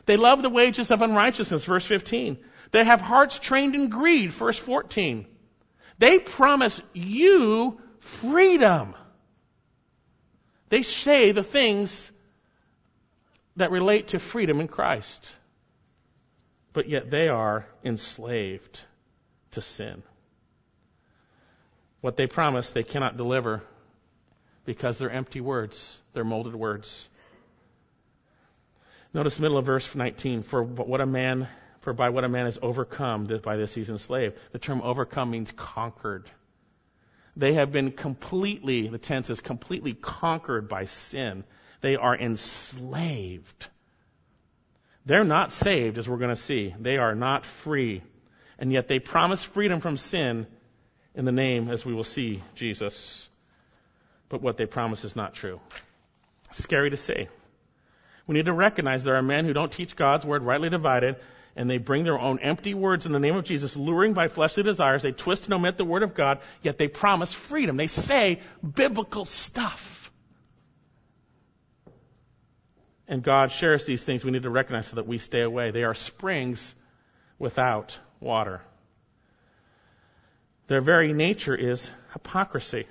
They love the wages of unrighteousness. Verse 15. They have hearts trained in greed. Verse 14. They promise you freedom. They say the things that relate to freedom in Christ but yet they are enslaved to sin. What they promise, they cannot deliver because they're empty words, they're molded words. Notice middle of verse 19. For what a man, for by what a man is overcome, by this he's enslaved. The term overcome means conquered. They have been completely, the tense is completely conquered by sin. They are enslaved they're not saved, as we're going to see. They are not free. And yet they promise freedom from sin in the name, as we will see, Jesus. But what they promise is not true. Scary to say. We need to recognize there are men who don't teach God's word rightly divided, and they bring their own empty words in the name of Jesus, luring by fleshly desires. They twist and omit the word of God, yet they promise freedom. They say biblical stuff. And God shares these things, we need to recognize so that we stay away. They are springs without water. Their very nature is hypocrisy.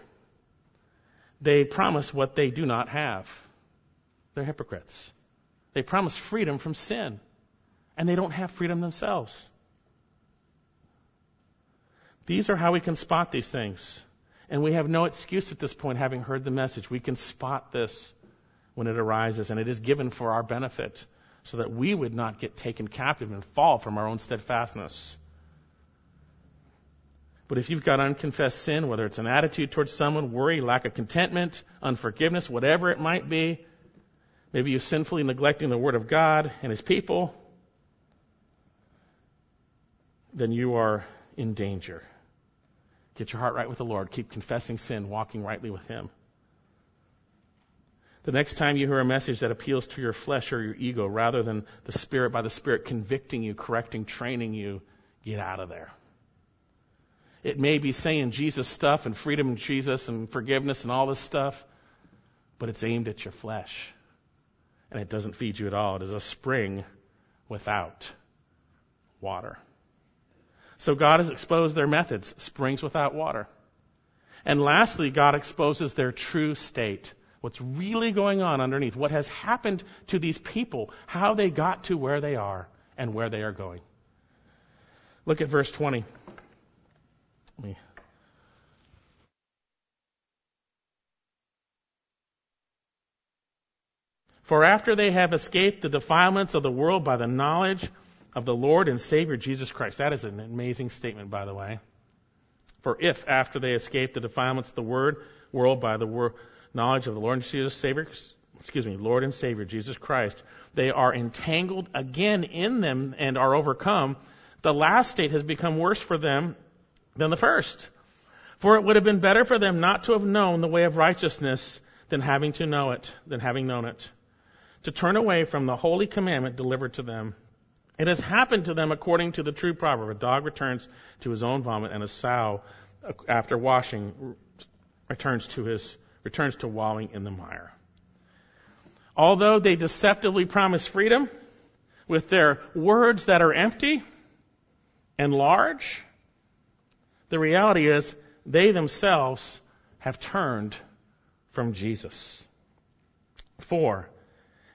They promise what they do not have. They're hypocrites. They promise freedom from sin, and they don't have freedom themselves. These are how we can spot these things. And we have no excuse at this point, having heard the message. We can spot this when it arises, and it is given for our benefit, so that we would not get taken captive and fall from our own steadfastness. But if you've got unconfessed sin, whether it's an attitude towards someone, worry, lack of contentment, unforgiveness, whatever it might be, maybe you're sinfully neglecting the Word of God and His people, then you are in danger. Get your heart right with the Lord. Keep confessing sin, walking rightly with Him. The next time you hear a message that appeals to your flesh or your ego rather than the Spirit by the Spirit convicting you, correcting, training you, get out of there. It may be saying Jesus stuff and freedom in Jesus and forgiveness and all this stuff, but it's aimed at your flesh. And it doesn't feed you at all. It is a spring without water. So God has exposed their methods, springs without water. And lastly, God exposes their true state. What's really going on underneath, what has happened to these people, how they got to where they are and where they are going. Look at verse 20. Me. For after they have escaped the defilements of the world by the knowledge of the Lord and Savior Jesus Christ. That is an amazing statement, by the way. For if after they escape the defilements of the word, world by the word, knowledge of the Lord and Jesus Savior, excuse me, Lord and Savior Jesus Christ, they are entangled again in them and are overcome, the last state has become worse for them than the first. For it would have been better for them not to have known the way of righteousness than having to know it, than having known it. To turn away from the holy commandment delivered to them. It has happened to them according to the true proverb. A dog returns to his own vomit and a sow after washing returns to his, returns to wallowing in the mire. Although they deceptively promise freedom with their words that are empty and large, the reality is, they themselves have turned from Jesus. For,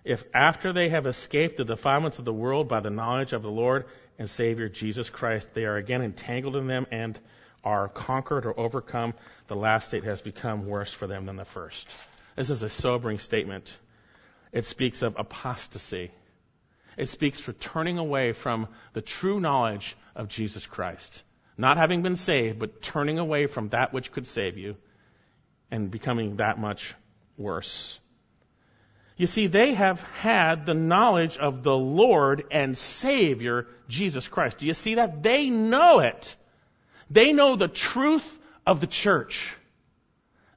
if after they have escaped the defilements of the world by the knowledge of the Lord and Savior Jesus Christ, they are again entangled in them and are conquered or overcome, the last state has become worse for them than the first. This is a sobering statement. It speaks of apostasy. It speaks for turning away from the true knowledge of Jesus Christ. Not having been saved, but turning away from that which could save you and becoming that much worse. You see, they have had the knowledge of the Lord and Savior, Jesus Christ. Do you see that? They know it. They know the truth of the church.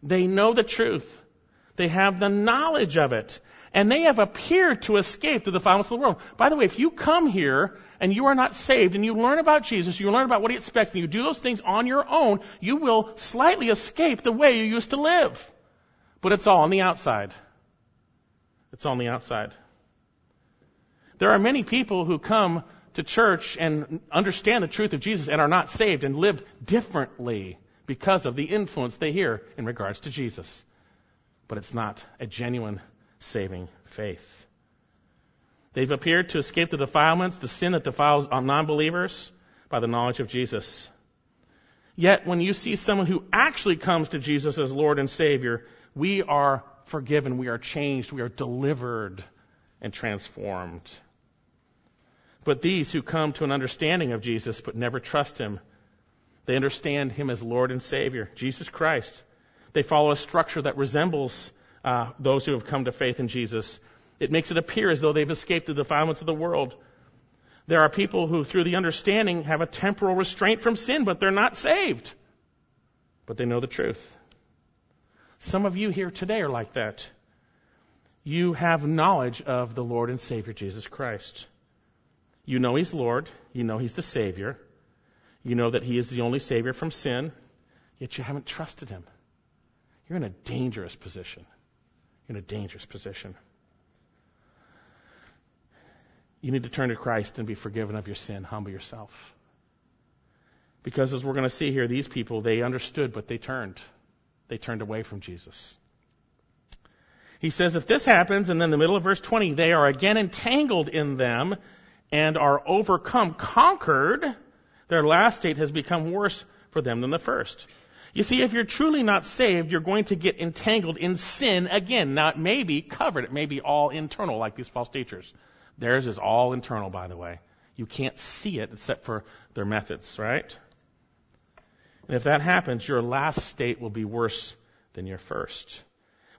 They know the truth. They have the knowledge of it and they have appeared to escape to the defilements of the world. By the way, if you come here and you are not saved and you learn about Jesus, you learn about what he expects, and you do those things on your own, you will slightly escape the way you used to live. But it's all on the outside. It's on the outside. There are many people who come to church and understand the truth of Jesus and are not saved and live differently because of the influence they hear in regards to Jesus. But it's not a genuine saving faith. They've appeared to escape the defilements, the sin that defiles non-believers by the knowledge of Jesus. Yet when you see someone who actually comes to Jesus as Lord and Savior, we are forgiven, we are changed, we are delivered and transformed. But these who come to an understanding of Jesus but never trust Him, they understand Him as Lord and Savior, Jesus Christ. They follow a structure that resembles uh, those who have come to faith in Jesus. It makes it appear as though they've escaped the defilements of the world. There are people who, through the understanding, have a temporal restraint from sin, but they're not saved. But they know the truth. Some of you here today are like that. You have knowledge of the Lord and Savior Jesus Christ. You know He's Lord. You know He's the Savior. You know that He is the only Savior from sin, yet you haven't trusted Him. You're in a dangerous position You're in a dangerous position. You need to turn to Christ and be forgiven of your sin. Humble yourself. Because as we're going to see here, these people, they understood, but they turned. They turned away from Jesus. He says, if this happens, and then the middle of verse 20, they are again entangled in them and are overcome, conquered, their last state has become worse for them than the first. You see, if you're truly not saved, you're going to get entangled in sin again. Now, it may be covered. It may be all internal, like these false teachers. Theirs is all internal, by the way. You can't see it except for their methods, right? And if that happens, your last state will be worse than your first.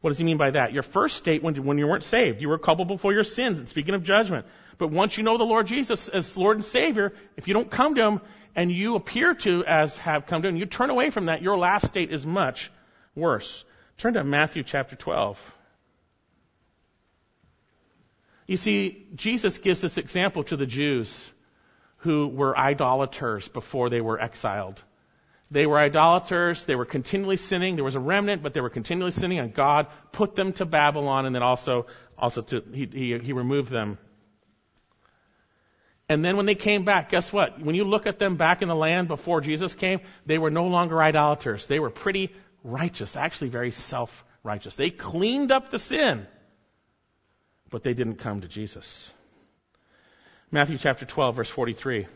What does he mean by that? Your first state, when, when you weren't saved, you were culpable for your sins, and speaking of judgment. But once you know the Lord Jesus as Lord and Savior, if you don't come to Him and you appear to as have come to Him, you turn away from that, your last state is much worse. Turn to Matthew chapter 12. You see, Jesus gives this example to the Jews who were idolaters before they were exiled. They were idolaters. They were continually sinning. There was a remnant, but they were continually sinning, and God put them to Babylon, and then also, also to, he, he, he removed them. And then when they came back, guess what? When you look at them back in the land before Jesus came, they were no longer idolaters. They were pretty righteous, actually very self-righteous. They cleaned up the sin but they didn't come to Jesus. Matthew chapter 12, verse 43.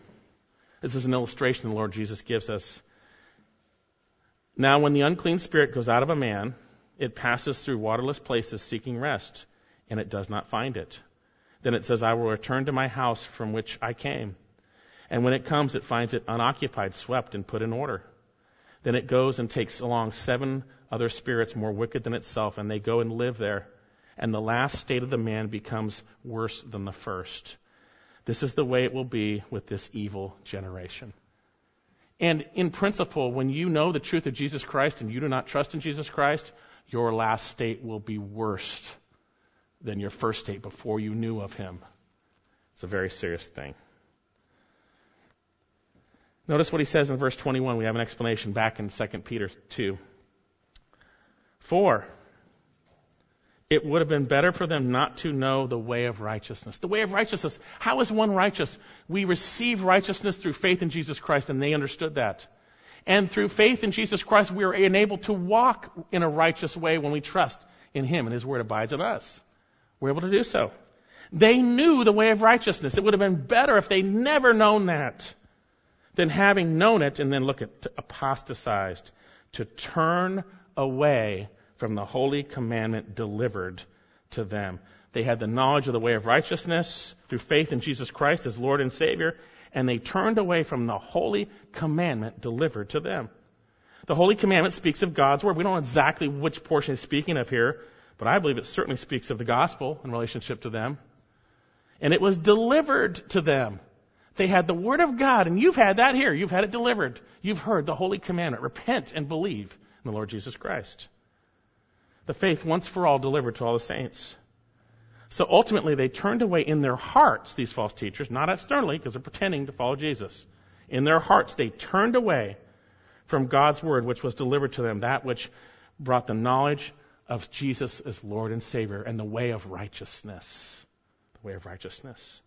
This is an illustration the Lord Jesus gives us. Now, when the unclean spirit goes out of a man, it passes through waterless places seeking rest, and it does not find it. Then it says, I will return to my house from which I came. And when it comes, it finds it unoccupied, swept, and put in order. Then it goes and takes along seven other spirits more wicked than itself, and they go and live there and the last state of the man becomes worse than the first. This is the way it will be with this evil generation. And in principle, when you know the truth of Jesus Christ and you do not trust in Jesus Christ, your last state will be worse than your first state before you knew of him. It's a very serious thing. Notice what he says in verse 21. We have an explanation back in 2 Peter 2. For it would have been better for them not to know the way of righteousness. The way of righteousness. How is one righteous? We receive righteousness through faith in Jesus Christ, and they understood that. And through faith in Jesus Christ, we are enabled to walk in a righteous way when we trust in Him and His Word abides in us. We're able to do so. They knew the way of righteousness. It would have been better if they never known that than having known it and then look at apostatized, to turn away from the holy commandment delivered to them. They had the knowledge of the way of righteousness through faith in Jesus Christ as Lord and Savior, and they turned away from the holy commandment delivered to them. The holy commandment speaks of God's word. We don't know exactly which portion is speaking of here, but I believe it certainly speaks of the gospel in relationship to them. And it was delivered to them. They had the word of God, and you've had that here. You've had it delivered. You've heard the holy commandment. Repent and believe in the Lord Jesus Christ the faith once for all delivered to all the saints. So ultimately, they turned away in their hearts, these false teachers, not externally, because they're pretending to follow Jesus. In their hearts, they turned away from God's word, which was delivered to them, that which brought the knowledge of Jesus as Lord and Savior and the way of righteousness. The way of righteousness.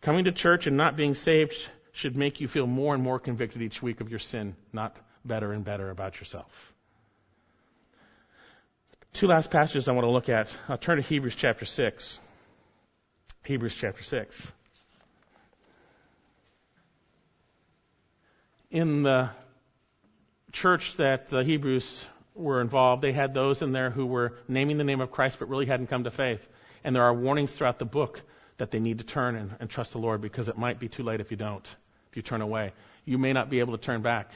Coming to church and not being saved should make you feel more and more convicted each week of your sin, not better and better about yourself. Two last passages I want to look at. I'll turn to Hebrews chapter 6. Hebrews chapter 6. In the church that the Hebrews were involved, they had those in there who were naming the name of Christ but really hadn't come to faith. And there are warnings throughout the book that they need to turn and, and trust the Lord because it might be too late if you don't, if you turn away. You may not be able to turn back.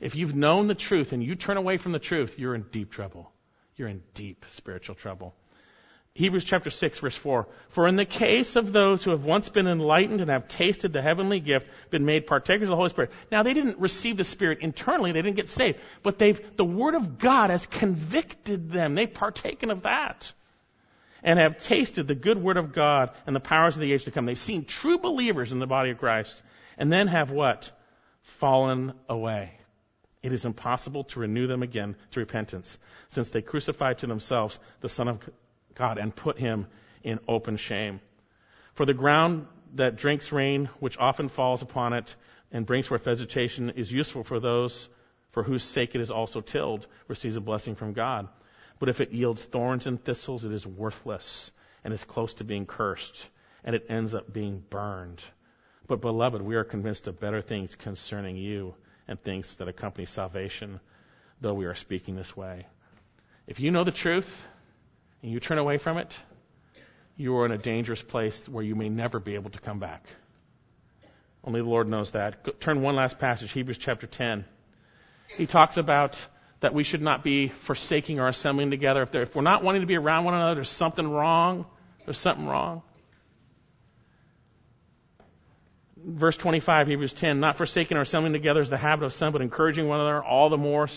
If you've known the truth and you turn away from the truth, you're in deep trouble you're in deep spiritual trouble. Hebrews chapter 6 verse 4. For in the case of those who have once been enlightened and have tasted the heavenly gift, been made partakers of the Holy Spirit. Now they didn't receive the Spirit internally, they didn't get saved, but they've, the Word of God has convicted them. They've partaken of that. And have tasted the good Word of God and the powers of the age to come. They've seen true believers in the body of Christ. And then have what? Fallen away it is impossible to renew them again to repentance, since they crucified to themselves the Son of God and put him in open shame. For the ground that drinks rain, which often falls upon it and brings forth vegetation, is useful for those for whose sake it is also tilled, receives a blessing from God. But if it yields thorns and thistles, it is worthless and is close to being cursed, and it ends up being burned. But beloved, we are convinced of better things concerning you and things that accompany salvation, though we are speaking this way. If you know the truth and you turn away from it, you are in a dangerous place where you may never be able to come back. Only the Lord knows that. Turn one last passage, Hebrews chapter 10. He talks about that we should not be forsaking our assembling together. If, if we're not wanting to be around one another, there's something wrong. There's something wrong. Verse 25, Hebrews 10, not forsaking our assembling together is the habit of some, but encouraging one another all the more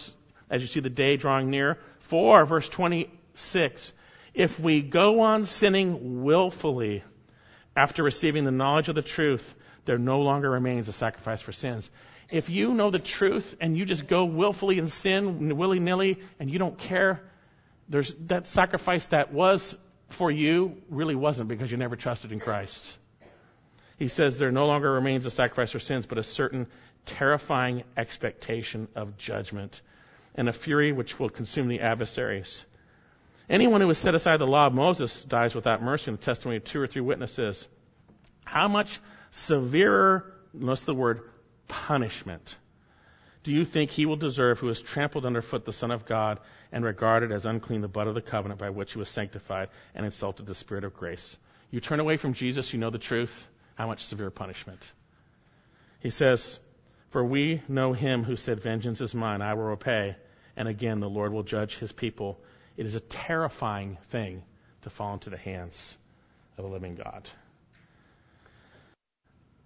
as you see the day drawing near. For, verse 26, if we go on sinning willfully after receiving the knowledge of the truth, there no longer remains a sacrifice for sins. If you know the truth and you just go willfully and sin willy nilly and you don't care, there's that sacrifice that was for you really wasn't because you never trusted in Christ. He says there no longer remains a sacrifice for sins, but a certain terrifying expectation of judgment and a fury which will consume the adversaries. Anyone who has set aside the law of Moses dies without mercy in the testimony of two or three witnesses. How much severer, notice the word, punishment do you think he will deserve who has trampled underfoot the Son of God and regarded as unclean the blood of the covenant by which he was sanctified and insulted the Spirit of grace? You turn away from Jesus, you know the truth. How much severe punishment? He says, For we know him who said, Vengeance is mine, I will repay. And again, the Lord will judge his people. It is a terrifying thing to fall into the hands of a living God.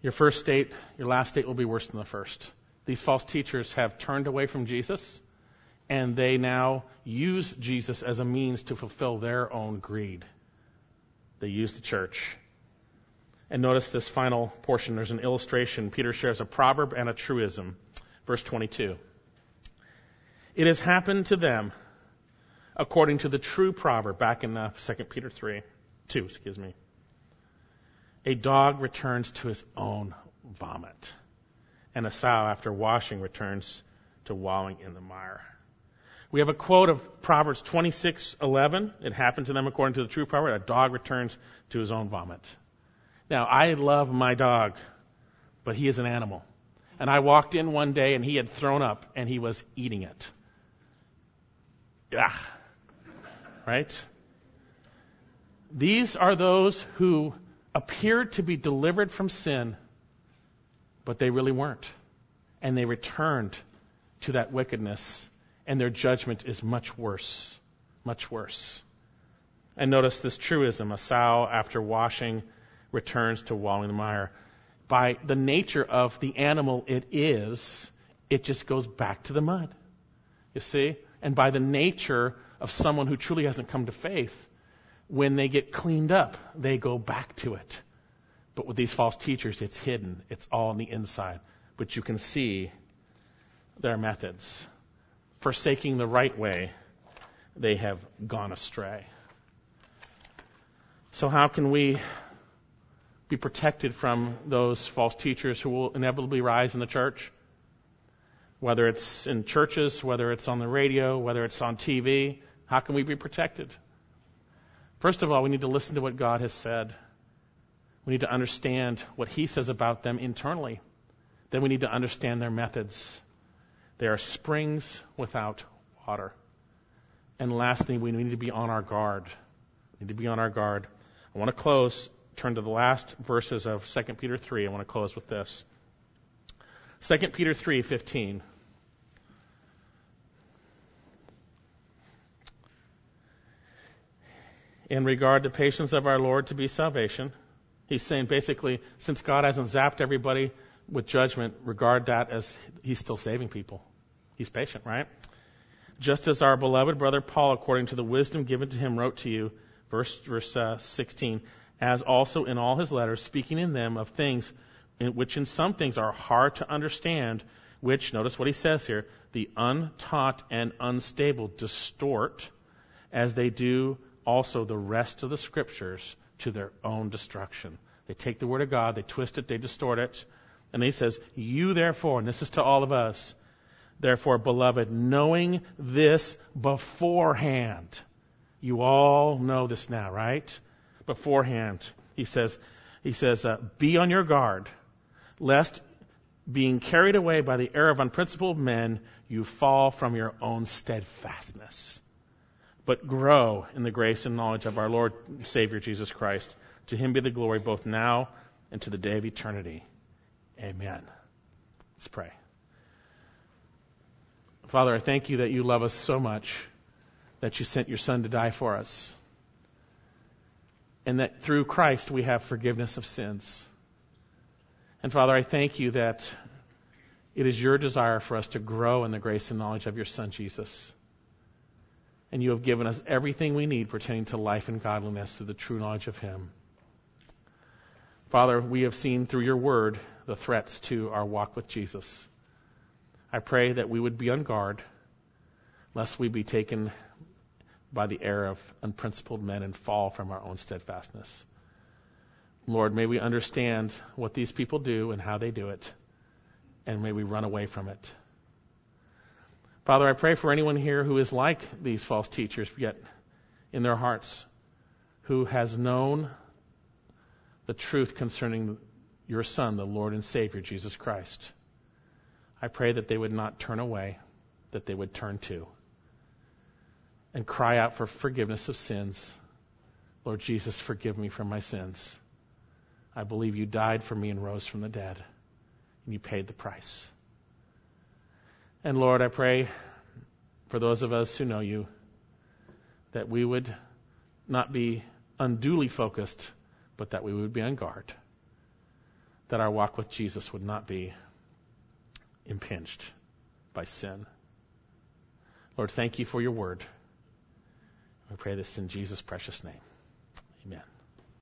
Your first state, your last state will be worse than the first. These false teachers have turned away from Jesus, and they now use Jesus as a means to fulfill their own greed. They use the church. And notice this final portion. There's an illustration. Peter shares a proverb and a truism. Verse 22. It has happened to them according to the true proverb back in uh, 2 Peter 3, 2, excuse me. A dog returns to his own vomit, and a sow after washing returns to wallowing in the mire. We have a quote of Proverbs 26:11. It happened to them according to the true proverb. A dog returns to his own vomit. Now, I love my dog, but he is an animal. And I walked in one day and he had thrown up and he was eating it. Yeah. Right? These are those who appeared to be delivered from sin, but they really weren't. And they returned to that wickedness, and their judgment is much worse. Much worse. And notice this truism a sow, after washing, returns to wallowing the mire. By the nature of the animal it is, it just goes back to the mud. You see? And by the nature of someone who truly hasn't come to faith, when they get cleaned up, they go back to it. But with these false teachers, it's hidden. It's all on the inside. But you can see their methods. Forsaking the right way, they have gone astray. So, how can we be protected from those false teachers who will inevitably rise in the church? Whether it's in churches, whether it's on the radio, whether it's on TV, how can we be protected? First of all, we need to listen to what God has said. We need to understand what He says about them internally. Then we need to understand their methods. They are springs without water. And lastly, we need to be on our guard. We need to be on our guard. I want to close, turn to the last verses of 2 Peter 3. I want to close with this. 2 Peter 3:15. in regard to patience of our Lord to be salvation. He's saying basically, since God hasn't zapped everybody with judgment, regard that as He's still saving people. He's patient, right? Just as our beloved brother Paul, according to the wisdom given to him, wrote to you, verse, verse uh, 16, as also in all his letters, speaking in them of things in which in some things are hard to understand, which, notice what he says here, the untaught and unstable distort as they do also the rest of the scriptures to their own destruction. They take the word of God, they twist it, they distort it, and he says, You therefore, and this is to all of us, therefore, beloved, knowing this beforehand. You all know this now, right? Beforehand. He says, he says, uh, be on your guard, lest being carried away by the error of unprincipled men, you fall from your own steadfastness. But grow in the grace and knowledge of our Lord and Savior Jesus Christ. To him be the glory both now and to the day of eternity. Amen. Let's pray. Father, I thank you that you love us so much that you sent your Son to die for us. And that through Christ we have forgiveness of sins. And Father, I thank you that it is your desire for us to grow in the grace and knowledge of your Son, Jesus. And you have given us everything we need pertaining to life and godliness through the true knowledge of Him. Father, we have seen through your word the threats to our walk with Jesus. I pray that we would be on guard lest we be taken by the error of unprincipled men and fall from our own steadfastness. Lord, may we understand what these people do and how they do it, and may we run away from it. Father, I pray for anyone here who is like these false teachers, yet in their hearts, who has known the truth concerning your Son, the Lord and Savior, Jesus Christ. I pray that they would not turn away, that they would turn to, and cry out for forgiveness of sins. Lord Jesus, forgive me for my sins. I believe you died for me and rose from the dead, and you paid the price. And Lord, I pray for those of us who know you that we would not be unduly focused, but that we would be on guard, that our walk with Jesus would not be impinged by sin. Lord, thank you for your word. I pray this in Jesus' precious name. Amen.